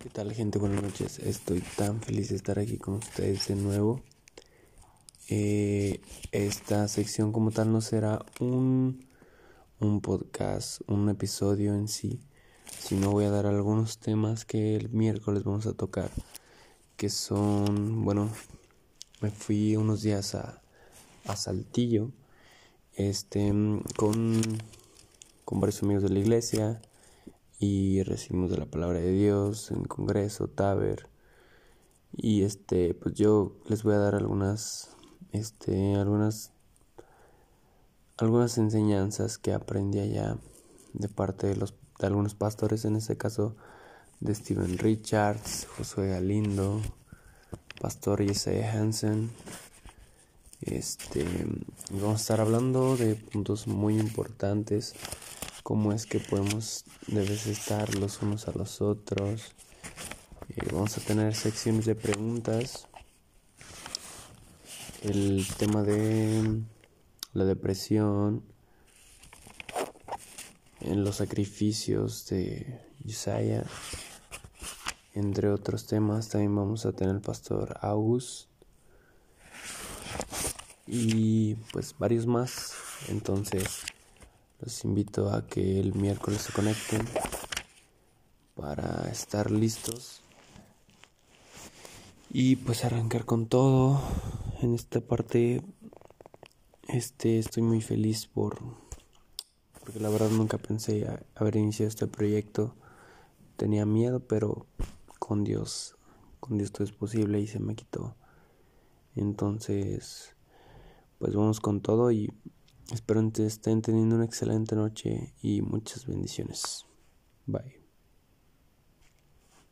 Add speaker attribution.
Speaker 1: ¿Qué tal gente? Buenas noches. Estoy tan feliz de estar aquí con ustedes de nuevo. Eh, esta sección como tal no será un, un podcast, un episodio en sí, sino voy a dar algunos temas que el miércoles vamos a tocar, que son, bueno, me fui unos días a, a Saltillo, este, con, con varios amigos de la iglesia y recibimos de la palabra de Dios en congreso, taber. Y este, pues yo les voy a dar algunas este algunas algunas enseñanzas que aprendí allá de parte de los de algunos pastores, en este caso de Steven Richards, Josué Galindo, Pastor Isaiah Hansen. Este, vamos a estar hablando de puntos muy importantes cómo es que podemos debes estar los unos a los otros. Eh, vamos a tener secciones de preguntas. El tema de la depresión, en los sacrificios de Isaiah, entre otros temas. También vamos a tener el pastor August y pues varios más. Entonces, los invito a que el miércoles se conecten para estar listos y pues arrancar con todo. En esta parte este estoy muy feliz por porque la verdad nunca pensé haber iniciado este proyecto. Tenía miedo, pero con Dios, con Dios todo es posible y se me quitó. Entonces, pues vamos con todo y Espero que estén teniendo una excelente noche y muchas bendiciones. Bye.